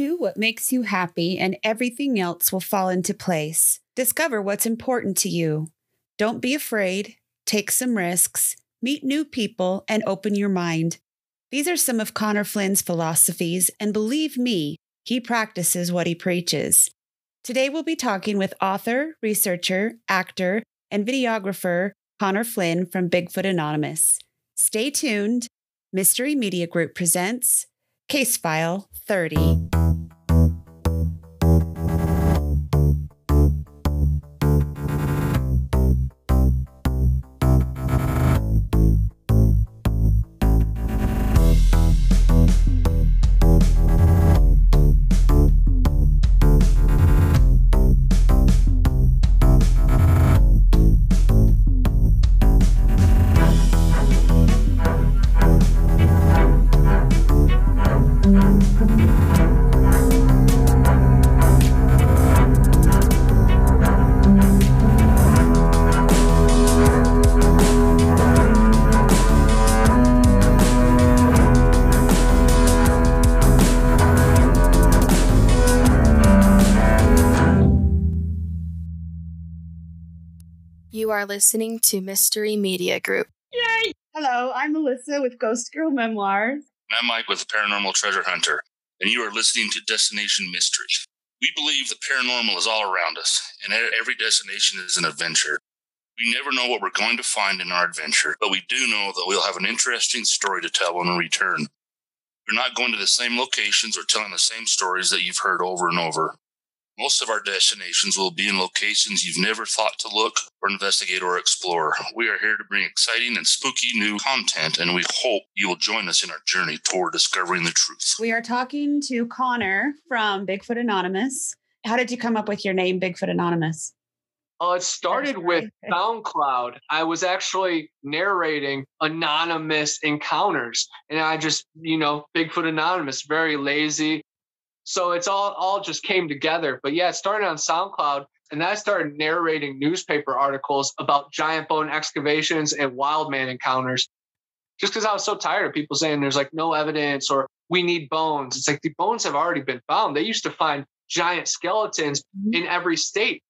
Do what makes you happy, and everything else will fall into place. Discover what's important to you. Don't be afraid. Take some risks. Meet new people and open your mind. These are some of Connor Flynn's philosophies, and believe me, he practices what he preaches. Today, we'll be talking with author, researcher, actor, and videographer Connor Flynn from Bigfoot Anonymous. Stay tuned. Mystery Media Group presents Case File 30. Listening to Mystery Media Group. Yay! Hello, I'm Melissa with Ghost Girl Memoirs. And I'm Mike with Paranormal Treasure Hunter, and you are listening to Destination Mystery. We believe the paranormal is all around us, and every destination is an adventure. We never know what we're going to find in our adventure, but we do know that we'll have an interesting story to tell when we return. We're not going to the same locations or telling the same stories that you've heard over and over. Most of our destinations will be in locations you've never thought to look or investigate or explore. We are here to bring exciting and spooky new content, and we hope you will join us in our journey toward discovering the truth. We are talking to Connor from Bigfoot Anonymous. How did you come up with your name, Bigfoot Anonymous? Uh, it started with SoundCloud. I was actually narrating anonymous encounters, and I just, you know, Bigfoot Anonymous, very lazy, so it's all all just came together. But yeah, it started on SoundCloud, and then I started narrating newspaper articles about giant bone excavations and wild man encounters. Just because I was so tired of people saying there's like no evidence or we need bones. It's like the bones have already been found. They used to find giant skeletons mm-hmm. in every state.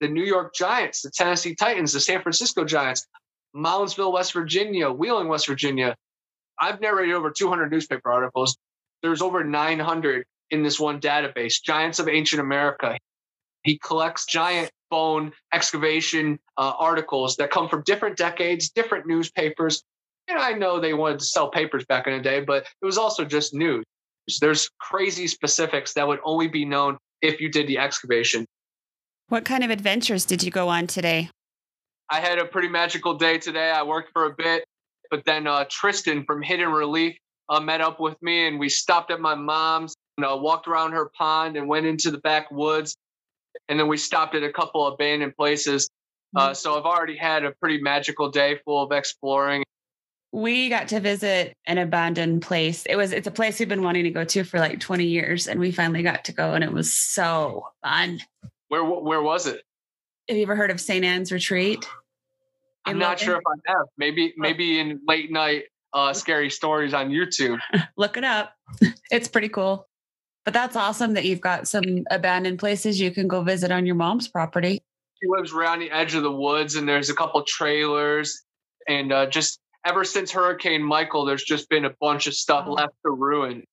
The New York Giants, the Tennessee Titans, the San Francisco Giants, Moundsville, West Virginia, Wheeling, West Virginia. I've narrated over 200 newspaper articles. There's over 900 in this one database, Giants of Ancient America. He collects giant bone excavation uh, articles that come from different decades, different newspapers. And I know they wanted to sell papers back in the day, but it was also just news. There's crazy specifics that would only be known if you did the excavation. What kind of adventures did you go on today? I had a pretty magical day today. I worked for a bit, but then uh, Tristan from Hidden Relief uh, met up with me and we stopped at my mom's know, walked around her pond and went into the backwoods. And then we stopped at a couple abandoned places. Uh, mm-hmm. so I've already had a pretty magical day full of exploring. We got to visit an abandoned place. It was it's a place we've been wanting to go to for like 20 years and we finally got to go and it was so fun. Where where was it? Have you ever heard of St. Anne's Retreat? I'm not sure if I have. Maybe maybe in late night uh, scary stories on YouTube. Look it up. It's pretty cool. But that's awesome that you've got some abandoned places you can go visit on your mom's property. She lives around the edge of the woods, and there's a couple trailers. And uh, just ever since Hurricane Michael, there's just been a bunch of stuff oh. left to ruin.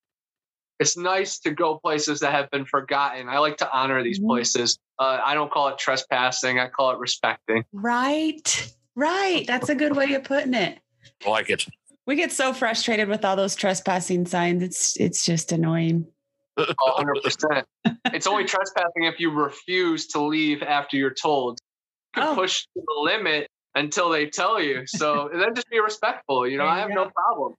It's nice to go places that have been forgotten. I like to honor these mm-hmm. places. Uh, I don't call it trespassing, I call it respecting. Right, right. That's a good way of putting it. I like it. We get so frustrated with all those trespassing signs. It's it's just annoying. 100%. it's only trespassing if you refuse to leave after you're told. You can oh. push the limit until they tell you. So then just be respectful. You know, I have no problem.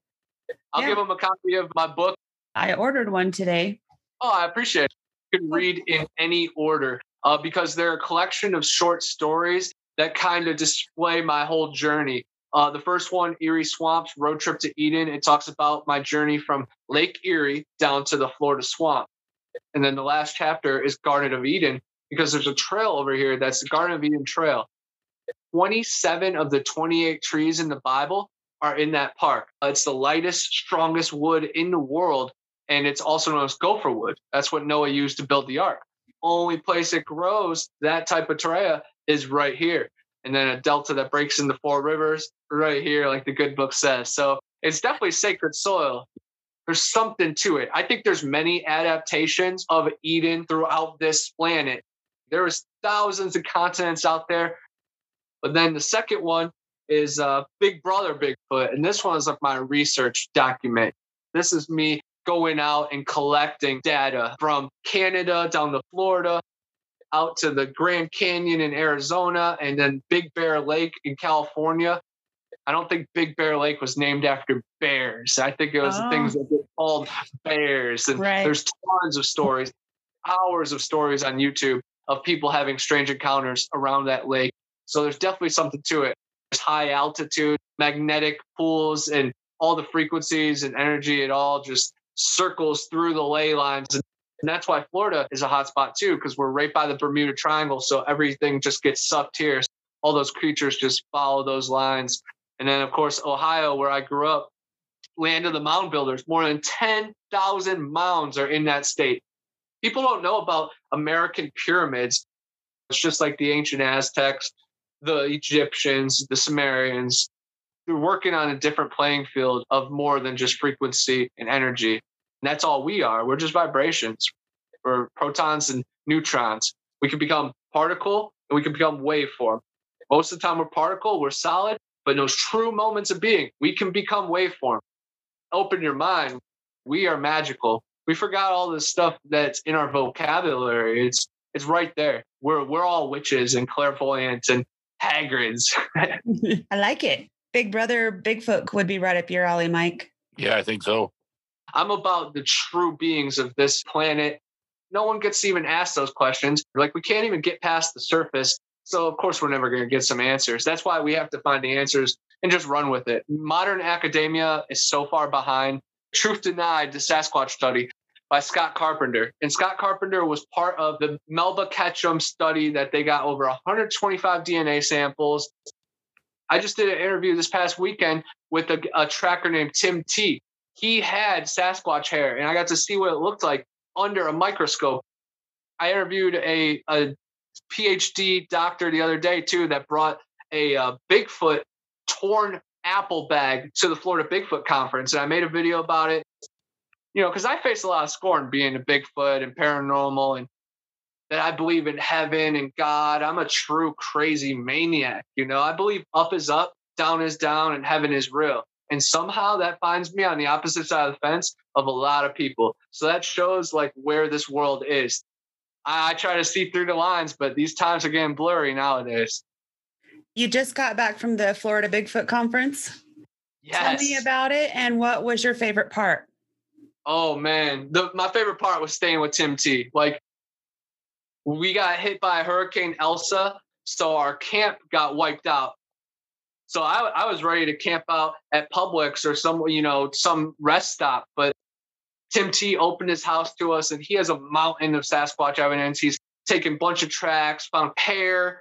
I'll yeah. give them a copy of my book. I ordered one today. Oh, I appreciate it. You can read in any order uh, because they're a collection of short stories that kind of display my whole journey. Uh, the first one, Erie Swamps Road Trip to Eden, it talks about my journey from Lake Erie down to the Florida swamp. And then the last chapter is Garden of Eden because there's a trail over here that's the Garden of Eden Trail. 27 of the 28 trees in the Bible are in that park. Uh, it's the lightest, strongest wood in the world. and it's also known as gopher wood. That's what Noah used to build the ark. The only place it grows that type of terrain is right here. And then a delta that breaks into four rivers right here, like the good book says. So it's definitely sacred soil. There's something to it. I think there's many adaptations of Eden throughout this planet. There's thousands of continents out there. But then the second one is uh, Big Brother Bigfoot. And this one is like my research document. This is me going out and collecting data from Canada down to Florida, out to the Grand Canyon in Arizona, and then Big Bear Lake in California. I don't think Big Bear Lake was named after bears. I think it was oh. things that get called bears. And right. there's tons of stories, hours of stories on YouTube of people having strange encounters around that lake. So there's definitely something to it. There's high altitude, magnetic pools, and all the frequencies and energy. It all just circles through the ley lines. And that's why Florida is a hot spot too, because we're right by the Bermuda Triangle. So everything just gets sucked here. All those creatures just follow those lines. And then, of course, Ohio, where I grew up, land of the mound builders. More than 10,000 mounds are in that state. People don't know about American pyramids. It's just like the ancient Aztecs, the Egyptians, the Sumerians. They're working on a different playing field of more than just frequency and energy. And that's all we are. We're just vibrations. We're protons and neutrons. We can become particle and we can become waveform. Most of the time, we're particle, we're solid, but in those true moments of being, we can become waveform. Open your mind. We are magical we forgot all the stuff that's in our vocabulary. It's it's right there. We're we're all witches and clairvoyants and Hagrids. I like it. Big Brother Bigfoot would be right up your alley, Mike. Yeah, I think so. I'm about the true beings of this planet. No one gets even ask those questions. Like we can't even get past the surface. So of course we're never going to get some answers. That's why we have to find the answers and just run with it. Modern academia is so far behind. Truth Denied, the Sasquatch study by Scott Carpenter. And Scott Carpenter was part of the Melba Ketchum study that they got over 125 DNA samples. I just did an interview this past weekend with a, a tracker named Tim T. He had Sasquatch hair, and I got to see what it looked like under a microscope. I interviewed a, a PhD doctor the other day, too, that brought a, a Bigfoot torn apple bag to the Florida Bigfoot conference. And I made a video about it you know, because I face a lot of scorn being a Bigfoot and paranormal and that I believe in heaven and God. I'm a true crazy maniac. You know, I believe up is up, down is down, and heaven is real. And somehow that finds me on the opposite side of the fence of a lot of people. So that shows like where this world is. I, I try to see through the lines, but these times are getting blurry nowadays. You just got back from the Florida Bigfoot conference. Yes. Tell me about it and what was your favorite part? Oh man, the, my favorite part was staying with Tim T. Like we got hit by Hurricane Elsa, so our camp got wiped out. So I, I was ready to camp out at Publix or some, you know, some rest stop. But Tim T opened his house to us, and he has a mountain of Sasquatch evidence. He's taken a bunch of tracks, found pear,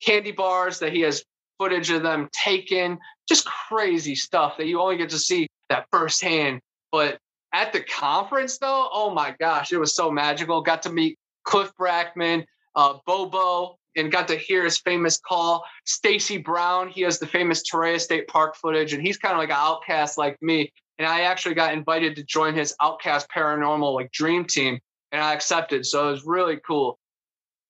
candy bars that he has footage of them taken, just crazy stuff that you only get to see that firsthand. But at the conference, though, oh my gosh, it was so magical. Got to meet Cliff Barackman, uh, Bobo, and got to hear his famous call. Stacy Brown, he has the famous Torreya State Park footage, and he's kind of like an outcast like me. And I actually got invited to join his Outcast Paranormal like dream team, and I accepted. So it was really cool.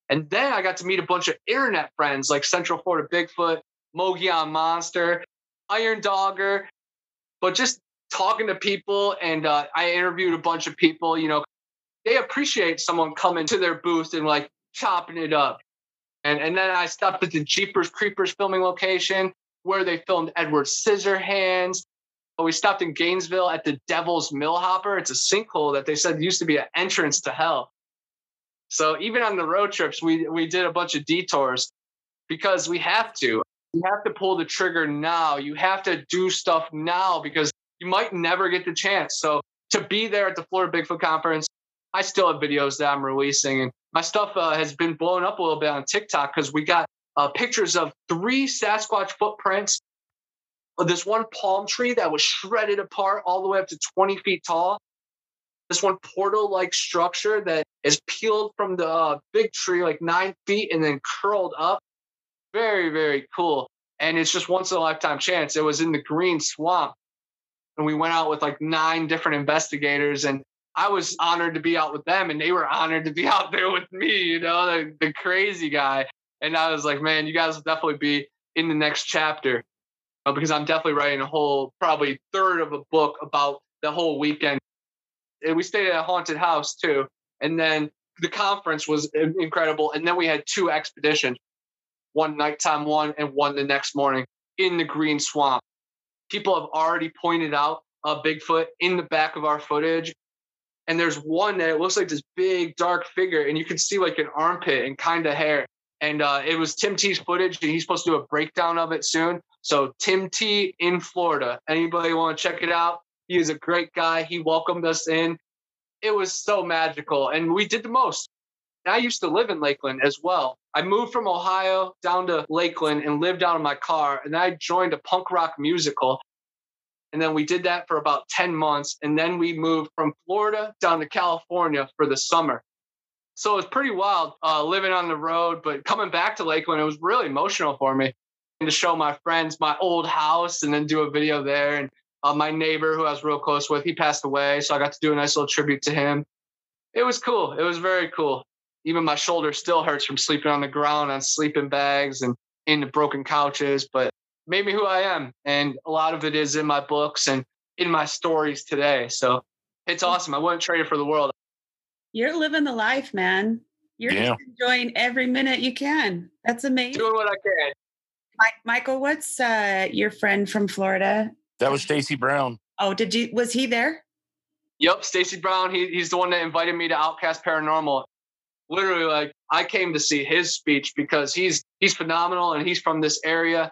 And then I got to meet a bunch of internet friends like Central Florida Bigfoot, Mogollon Monster, Iron Dogger, but just talking to people and uh, I interviewed a bunch of people, you know, they appreciate someone coming to their booth and like chopping it up. And, and then I stopped at the Jeepers Creepers filming location where they filmed Edward Scissorhands. But we stopped in Gainesville at the Devil's Millhopper. It's a sinkhole that they said used to be an entrance to hell. So even on the road trips, we we did a bunch of detours because we have to. You have to pull the trigger now. You have to do stuff now because you might never get the chance. So to be there at the Florida Bigfoot Conference, I still have videos that I'm releasing, and my stuff uh, has been blown up a little bit on TikTok because we got uh, pictures of three Sasquatch footprints of this one palm tree that was shredded apart all the way up to 20 feet tall. this one portal like structure that is peeled from the uh, big tree like nine feet and then curled up. Very, very cool. And it's just once in a lifetime chance. It was in the green swamp. And we went out with like nine different investigators. And I was honored to be out with them. And they were honored to be out there with me, you know, the, the crazy guy. And I was like, man, you guys will definitely be in the next chapter uh, because I'm definitely writing a whole, probably third of a book about the whole weekend and we stayed at a haunted house too. And then the conference was incredible. And then we had two expeditions, one nighttime one and one the next morning in the green swamp. People have already pointed out a Bigfoot in the back of our footage. And there's one that looks like this big dark figure, and you can see like an armpit and kind of hair. And uh, it was Tim T's footage, and he's supposed to do a breakdown of it soon. So Tim T in Florida. Anybody want to check it out? He is a great guy. He welcomed us in. It was so magical, and we did the most. I used to live in Lakeland as well. I moved from Ohio down to Lakeland and lived out of my car, and I joined a punk rock musical. And then we did that for about 10 months. And then we moved from Florida down to California for the summer. So it was pretty wild uh, living on the road, but coming back to Lakeland, it was really emotional for me and to show my friends my old house and then do a video there. And uh, my neighbor, who I was real close with, he passed away, so I got to do a nice little tribute to him. It was cool. It was very cool. Even my shoulder still hurts from sleeping on the ground on sleeping bags and in the broken couches, but made me who I am. And a lot of it is in my books and in my stories today. So it's awesome. I wouldn't trade it for the world. You're living the life, man. You're yeah. enjoying every minute you can. That's amazing. Doing what I can. Mike, Michael, what's uh, your friend from Florida? That was Stacy Brown. Oh, did you? Was he there? Yep, Stacy Brown. He, he's the one that invited me to Outcast Paranormal. Literally, like I came to see his speech because he's he's phenomenal and he's from this area,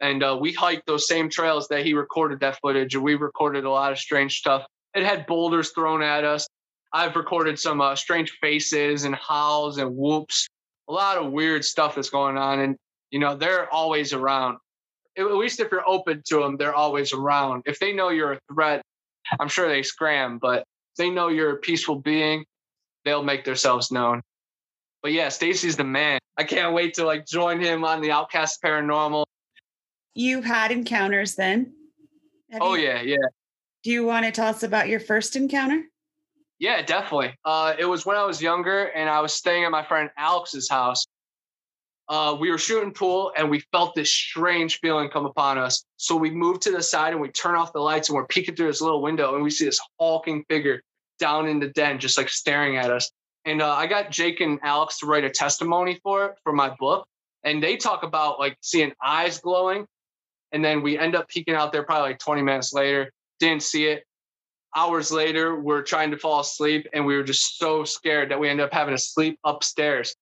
and uh, we hiked those same trails that he recorded that footage, and we recorded a lot of strange stuff. It had boulders thrown at us. I've recorded some uh, strange faces and howls and whoops. A lot of weird stuff that's going on, and you know they're always around at least if you're open to them, they're always around. If they know you're a threat, I'm sure they scram, but they know you're a peaceful being, they'll make themselves known. But yeah, Stacy's the man. I can't wait to like join him on the Outcast Paranormal. You've had encounters then? Have oh you, yeah, yeah. Do you want to tell us about your first encounter? Yeah, definitely. Uh, it was when I was younger and I was staying at my friend Alex's house uh, we were shooting pool and we felt this strange feeling come upon us. So we moved to the side and we turn off the lights and we're peeking through this little window and we see this hulking figure down in the den, just like staring at us. And uh, I got Jake and Alex to write a testimony for it for my book. And they talk about like seeing eyes glowing. And then we end up peeking out there probably like 20 minutes later, didn't see it. Hours later, we're trying to fall asleep and we were just so scared that we ended up having to sleep upstairs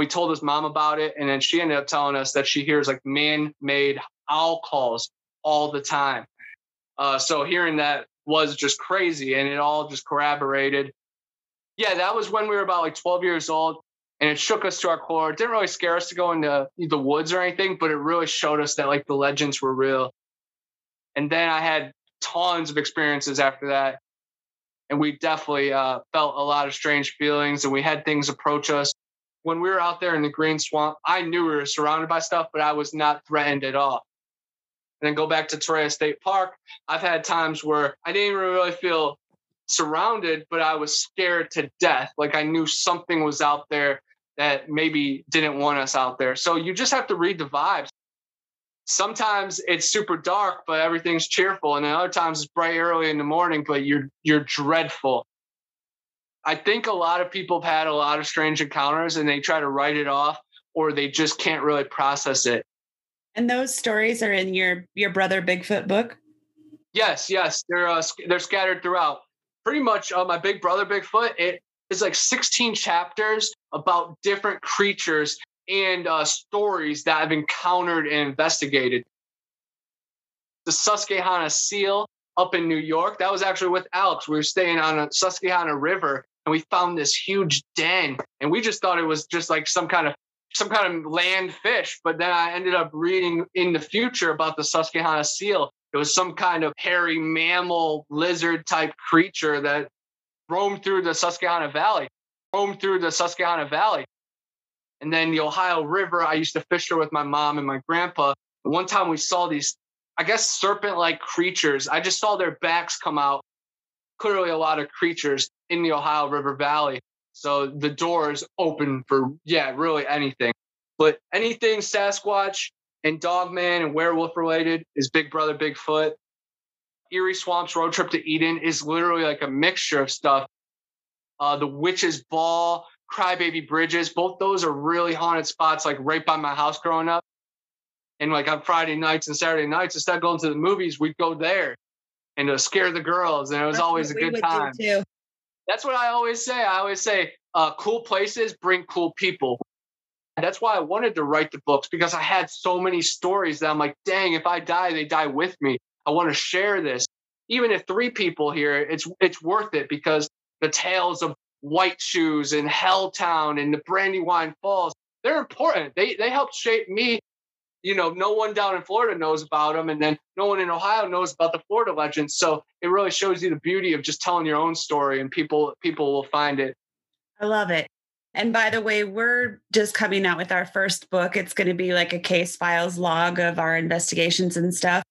we told his mom about it, and then she ended up telling us that she hears like man-made owl calls all the time. Uh, so hearing that was just crazy, and it all just corroborated. Yeah, that was when we were about like 12 years old, and it shook us to our core. It didn't really scare us to go into the woods or anything, but it really showed us that like the legends were real. And then I had tons of experiences after that, and we definitely uh, felt a lot of strange feelings, and we had things approach us when we were out there in the green swamp, I knew we were surrounded by stuff, but I was not threatened at all. And then go back to Torreya State Park. I've had times where I didn't even really feel surrounded, but I was scared to death. Like I knew something was out there that maybe didn't want us out there. So you just have to read the vibes. Sometimes it's super dark, but everything's cheerful, and then other times it's bright early in the morning, but you're you're dreadful. I think a lot of people have had a lot of strange encounters and they try to write it off or they just can't really process it. And those stories are in your your brother Bigfoot book? Yes, yes, they're uh, they're scattered throughout. Pretty much uh, my big brother Bigfoot it is like 16 chapters about different creatures and uh, stories that I've encountered and investigated. The Susquehanna seal up in New York. That was actually with Alex. We were staying on a Susquehanna River and we found this huge den and we just thought it was just like some kind of some kind of land fish but then i ended up reading in the future about the susquehanna seal it was some kind of hairy mammal lizard type creature that roamed through the Susquehanna Valley, roam through the Susquehanna Valley. And then the Ohio River, I used to fish there with my mom and my grandpa. And one time we saw these, I guess, serpent like creatures. I just saw their backs come out. Clearly, a lot of creatures in the Ohio River Valley. So the door is open for, yeah, really anything. But anything Sasquatch and Dogman and werewolf related is Big Brother Bigfoot. Erie Swamps Road Trip to Eden is literally like a mixture of stuff. Uh, the Witch's Ball, Crybaby Bridges, both those are really haunted spots, like right by my house growing up. And like on Friday nights and Saturday nights, instead of going to the movies, we'd go there and to scare the girls. And it was That's always a good time. That's what I always say. I always say, uh, cool places bring cool people. That's why I wanted to write the books because I had so many stories that I'm like, dang, if I die, they die with me. I want to share this. Even if three people hear it, it's it's worth it because the tales of White Shoes and Helltown and the Brandywine Falls, they're important. They they helped shape me. You know, no one down in Florida knows about them, and then no one in Ohio knows about the Florida legends. So it really shows you the beauty of just telling your own story, and people people will find it. I love it. And by the way, we're just coming out with our first book. It's going to be like a case files log of our investigations and stuff.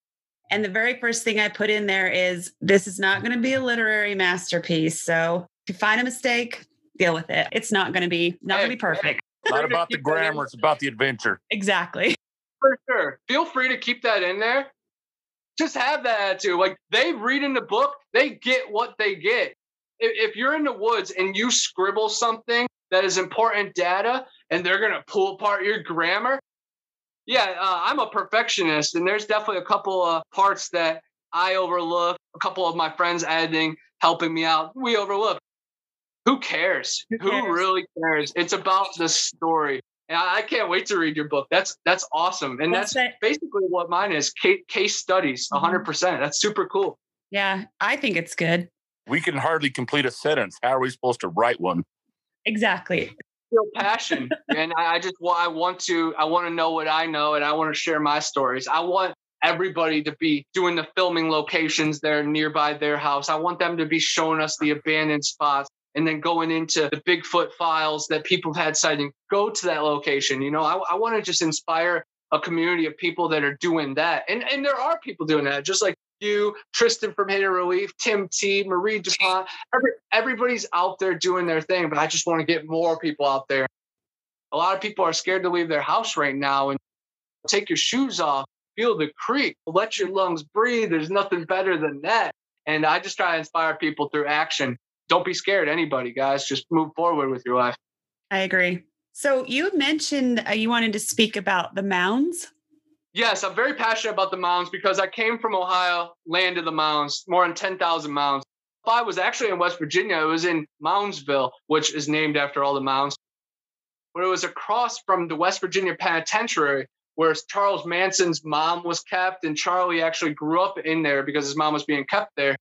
And the very first thing I put in there is this is not going to be a literary masterpiece. So if you find a mistake, deal with it. It's not going to be not going to be perfect. Not about the Keep that in. grammar, it's about the adventure. Exactly. For sure. Feel free to keep that in there. Just have that attitude. Like they read in the book, they get what they get. If, if you're in the woods and you scribble something that is important data and they're going to pull apart your grammar, yeah, uh, I'm a perfectionist. And there's definitely a couple of parts that I overlook, a couple of my friends editing, helping me out. We overlook. Who cares? Who Who, really cares? It's about the story. And I, I can't wait to read your book. That's that's awesome. And What's that's that? basically what mine is case, case studies Mhm. 100% that's super cool Yeah, I think it's good. We can hardly complete a sentence. How are we supposed to write one? Exactly. Feel passion and I, just wa- i want to i want to know what i know and i want to share my stories. I want everybody to be doing the filming locations there nearby their house. I want them to be showing us the abandoned spots and then going into the bigfoot files that people have had sighting. Go to that location you know? I, I want to just inspire a community of people that are doing that and and there are people doing that just like you tristan from hidden relief tim t marie dupont every, everybody's out there doing their thing but i just want to get more people out there a lot of people are scared to leave their house right now and take your shoes off feel the creek let your lungs breathe there's nothing better than that and i just try to inspire people through action don't be scared anybody guys just move forward with your life I agree. So you mentioned uh, you wanted to speak about the mounds. Yes, I'm very passionate about the mounds because I came from Ohio, land of the mounds, more than 10,000 mounds. I was actually in West Virginia. It was in Moundsville, which is named after all the mounds. But it was across from the West Virginia Penitentiary where Charles Manson's mom was kept. And Charlie actually grew up in there because his mom was being kept there.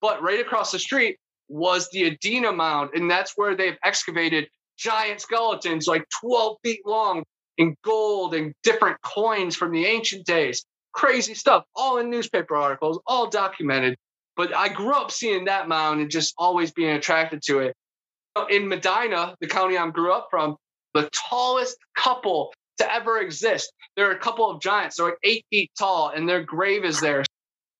But right across the street was the Adena Mound. And that's where they've excavated giant skeletons, like 12 feet long, in gold and different coins from the ancient days. Crazy stuff, all in newspaper articles, all documented. But I grew up seeing that mound and just always being attracted to it. In Medina, the county I grew up from, the tallest couple to ever exist. There are a couple of giants, they're like eight feet tall, and their grave is there.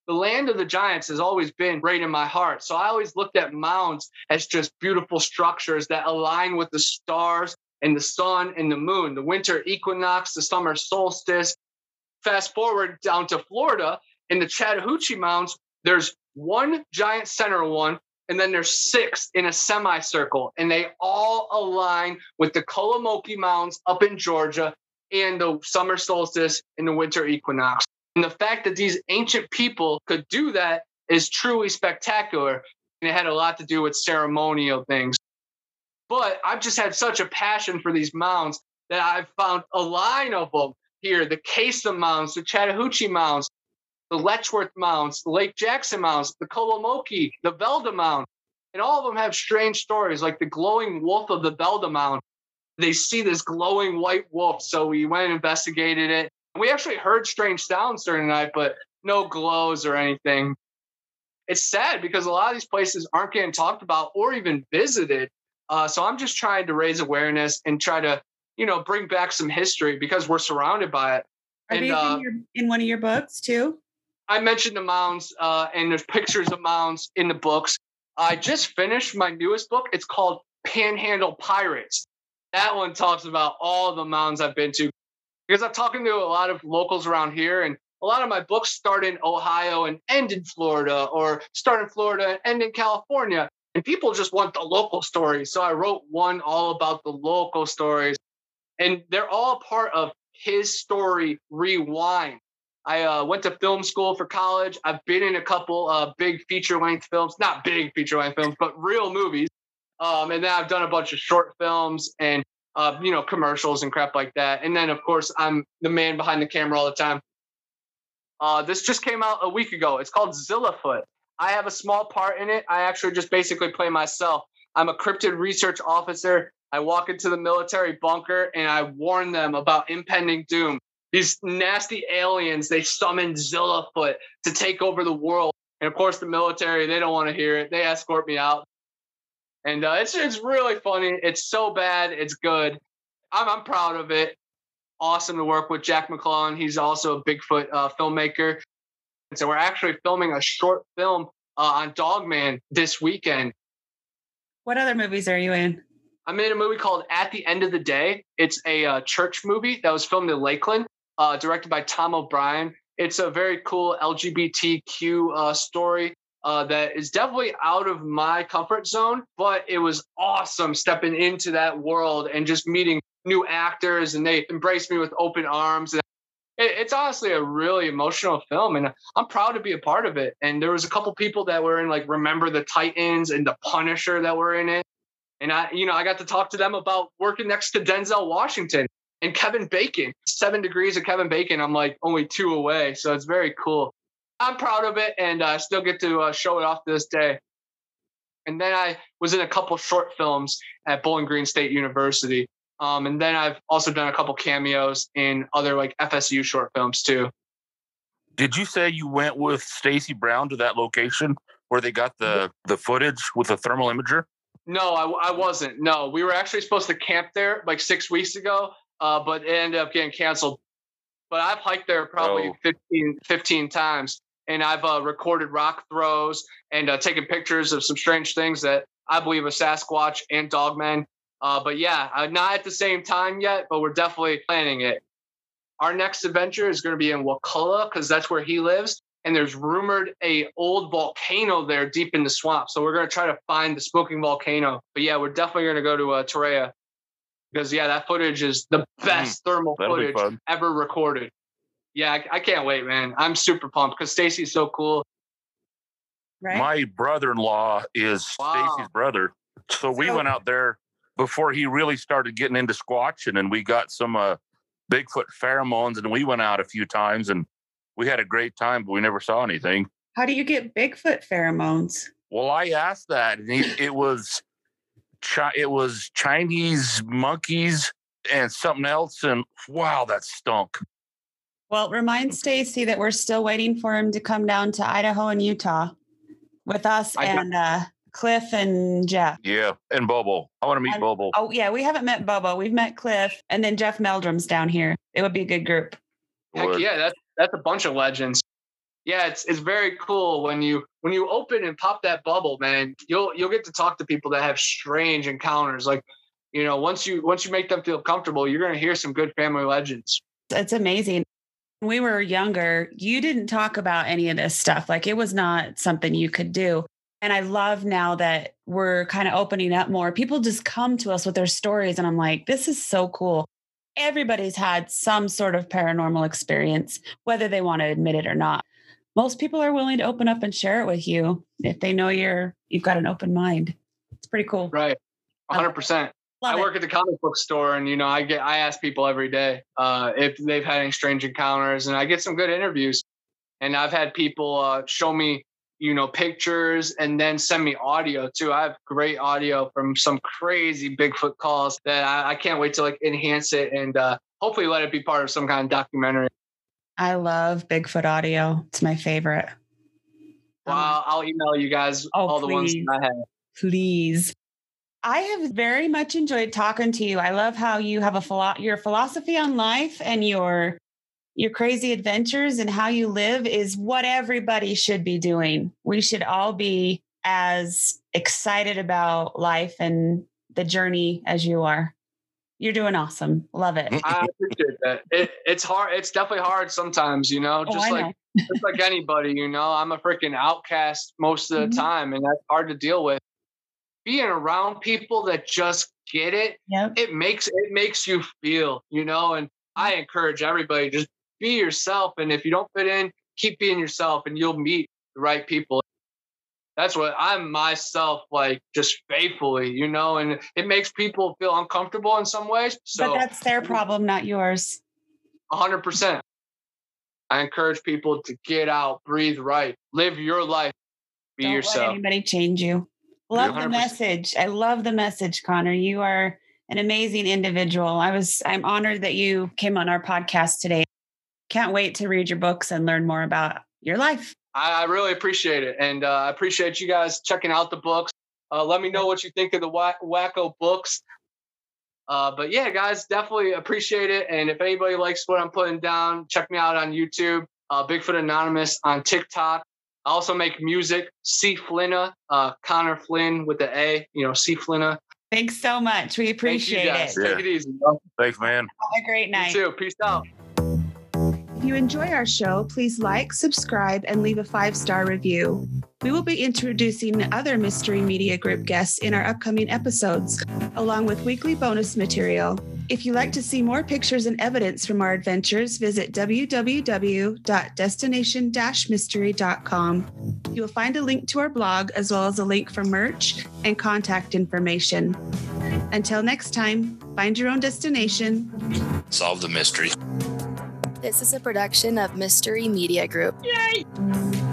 The land of the giants has always been right in my heart. So I always looked at mounds as just beautiful structures that align with the stars and the sun and the moon, the winter equinox, the summer solstice. Fast forward down to Florida in the Chattahoochee Mounds, there's one giant center one, and then there's six in a semicircle, and they all align with the Kolomoki Mounds up in Georgia and the summer solstice and the winter equinox. And the fact that these ancient people could do that is truly spectacular. And it had a lot to do with ceremonial things. But I've just had such a passion for these mounds that I've found a line of them here the Kasem Mounds, the Chattahoochee Mounds, the Letchworth Mounds, the Lake Jackson Mounds, the Kolomoki, the Velda Mound. And all of them have strange stories, like the glowing wolf of the Velda Mound. They see this glowing white wolf. So we went and investigated it. We actually heard strange sounds during the night, but no glows or anything. it's sad because a lot of these places aren't getting talked about or even visited. Uh, so I'm just trying to raise awareness and try to, you know, bring back some history because we're surrounded by it. Are And, these uh, in, your, in one of your books too? I mentioned the mounds, uh, and there's pictures of mounds in the books. I just finished my newest book. It's called Panhandle Pirates. That one talks about all the mounds I've been to because I'm talking to a lot of locals around here, and a lot of my books start in Ohio and end in Florida, or start in Florida and end in California. And people just want the local stories. So I wrote one all about the local stories, and they're all part of his story rewind. I uh, went to film school for college. I've been in a couple uh, big feature length films, not big feature length films, but real movies. Um, and then I've done a bunch of short films and uh, you know commercials and crap like that. And then of course I'm the man behind the camera all the time. Uh, this just came out a week ago. It's called Zillafoot. I have a small part in it. I actually just basically play myself. I'm a cryptid research officer. I walk into the military bunker and I warn them about impending doom. These nasty aliens, they summon Zillafoot to take over the world. And of course, the military, they don't want to hear it. They escort me out. And uh, it's, it's really funny. It's so bad. It's good. I'm, I'm proud of it. Awesome to work with Jack McClellan. He's also a Bigfoot uh, filmmaker. And so we're actually filming a short film uh, on Dogman this weekend. What other movies are you in? I'm in a movie called At the End of the Day. It's a uh, church movie that was filmed in Lakeland, uh, directed by Tom O'Brien. It's a very cool LGBTQ uh, story uh, that is definitely out of my comfort zone, but it was awesome stepping into that world and just meeting new actors, and they embraced me with open arms. And it's honestly a really emotional film, and I'm proud to be a part of it. And there was a couple people that were in like Remember the Titans and The Punisher that were in it. And I, you know, I got to talk to them about working next to Denzel Washington and Kevin Bacon. Seven degrees of Kevin Bacon. I'm like only two away. So it's very cool. I'm proud of it and I uh, still get to uh, show it off to this day. And then I was in a couple short films at Bowling Green State University. Um, and then I've also done a couple cameos in other like FSU short films too. Did you say you went with Stacy Brown to that location where they got the the footage with the thermal imager? No, I, I wasn't. No, we were actually supposed to camp there like six weeks ago, uh, but it ended up getting canceled. But I've hiked there probably Oh. 15, 15 times, and I've uh, recorded rock throws and uh, taken pictures of some strange things that I believe a Sasquatch and Dogmen. Uh, but yeah, uh, not at the same time yet, but we're definitely planning it. Our next adventure is going to be in Wakulla because that's where he lives and there's rumored a old volcano there deep in the swamp. So we're gonna try to find the smoking volcano. But yeah, we're definitely gonna go to uh, Torreya because yeah, that footage is the best thermal Mm, That'll be footage ever recorded. Yeah, I, I can't wait, man. I'm super pumped because Stacy's so cool. Right? My brother-in-law is Wow. Stacy's brother, so we So- went out there before he really started getting into squatching, and we got some uh, Bigfoot pheromones, and we went out a few times, and we had a great time, but we never saw anything. How do you get Bigfoot pheromones? Well, I asked that, and he, it was chi- it was Chinese monkeys and something else, and wow, that stunk. Well, remind Stacy that we're still waiting for him to come down to Idaho and Utah with us I got- and uh, Cliff and Jeff. Yeah, and Bobo. I want to meet And- Bobo. Oh, yeah, we haven't met Bobo. We've met Cliff and then Jeff Meldrum's down here. It would be a good group. Heck Would. yeah, that's that's a bunch of legends. Yeah, it's it's very cool when you when you open and pop that bubble, man. You'll you'll get to talk to people that have strange encounters. Like, you know, once you once you make them feel comfortable, you're gonna hear some good family legends. It's amazing. When we were younger, you didn't talk about any of this stuff. Like it was not something you could do. And I love now that we're kind of opening up more. People just come to us with their stories, and I'm like, this is so cool. Everybody's had some sort of paranormal experience, whether they want to admit it or not. Most people are willing to open up and share it with you if they know you're you've got an open mind. It's pretty cool. Right. hundred percent. Love I it. work at the comic book store and you know, I get I ask people every day uh if they've had any strange encounters and I get some good interviews. And I've had people uh show me you know pictures and then send me audio too i have great audio from some crazy bigfoot calls that i, I can't wait to like enhance it and uh hopefully let it be part of some kind of documentary I love Bigfoot audio. It's my favorite. Well, I'll, email you guys Oh, all the ones please. that I have. please. I have very much enjoyed talking to you. I love how you have a philo- your philosophy on life and your your crazy adventures and how you live is what everybody should be doing. We should all be as excited about life and the journey as you are. You're doing awesome. Love it. I appreciate that. It, it's hard. It's definitely hard sometimes, you know, Oh, just I like know. just like anybody, you know. I'm a freaking outcast most of the Mhm. time, and that's hard to deal with. Being around people that just get it, Yep. it makes it makes you feel, you know. And I encourage everybody just be yourself, and if you don't fit in, keep being yourself, and you'll meet the right people. That's what I'm myself, like just faithfully, you know. And it makes people feel uncomfortable in some ways. So but that's their problem, not yours. hundred percent. I encourage people to get out, breathe right, live your life, be Don't let yourself. anybody change you. Love the 100%. message. I love the message, Connor. You are an amazing individual. I was I'm honored that you came on our podcast today. Can't wait to read your books and learn more about your life. I, I really appreciate it, and uh, I appreciate you guys checking out the books. Uh, let me know what you think of the Wack- Wacko books. Uh, but yeah, guys, definitely appreciate it. And if anybody likes what I'm putting down, check me out on YouTube, uh, Bigfoot Anonymous on TikTok. I also make music, C Flinna, uh, Connor Flynn with the A, you know, C Flinna. Thanks so much. We Thank you appreciate guys. it. Yeah. Take it easy. bro. Thanks, man. Have a great night. You night. too. Peace out. If you enjoy our show, please like, subscribe, and leave a five star review. We will be introducing other Mystery Media Group guests in our upcoming episodes, along with weekly bonus material. If you'd like to see more pictures and evidence from our adventures, visit www.destination mystery.com. You will find a link to our blog as well as a link for merch and contact information. Until next time, find your own destination Solve the mystery. This is a production of Mystery Media Group. Yay!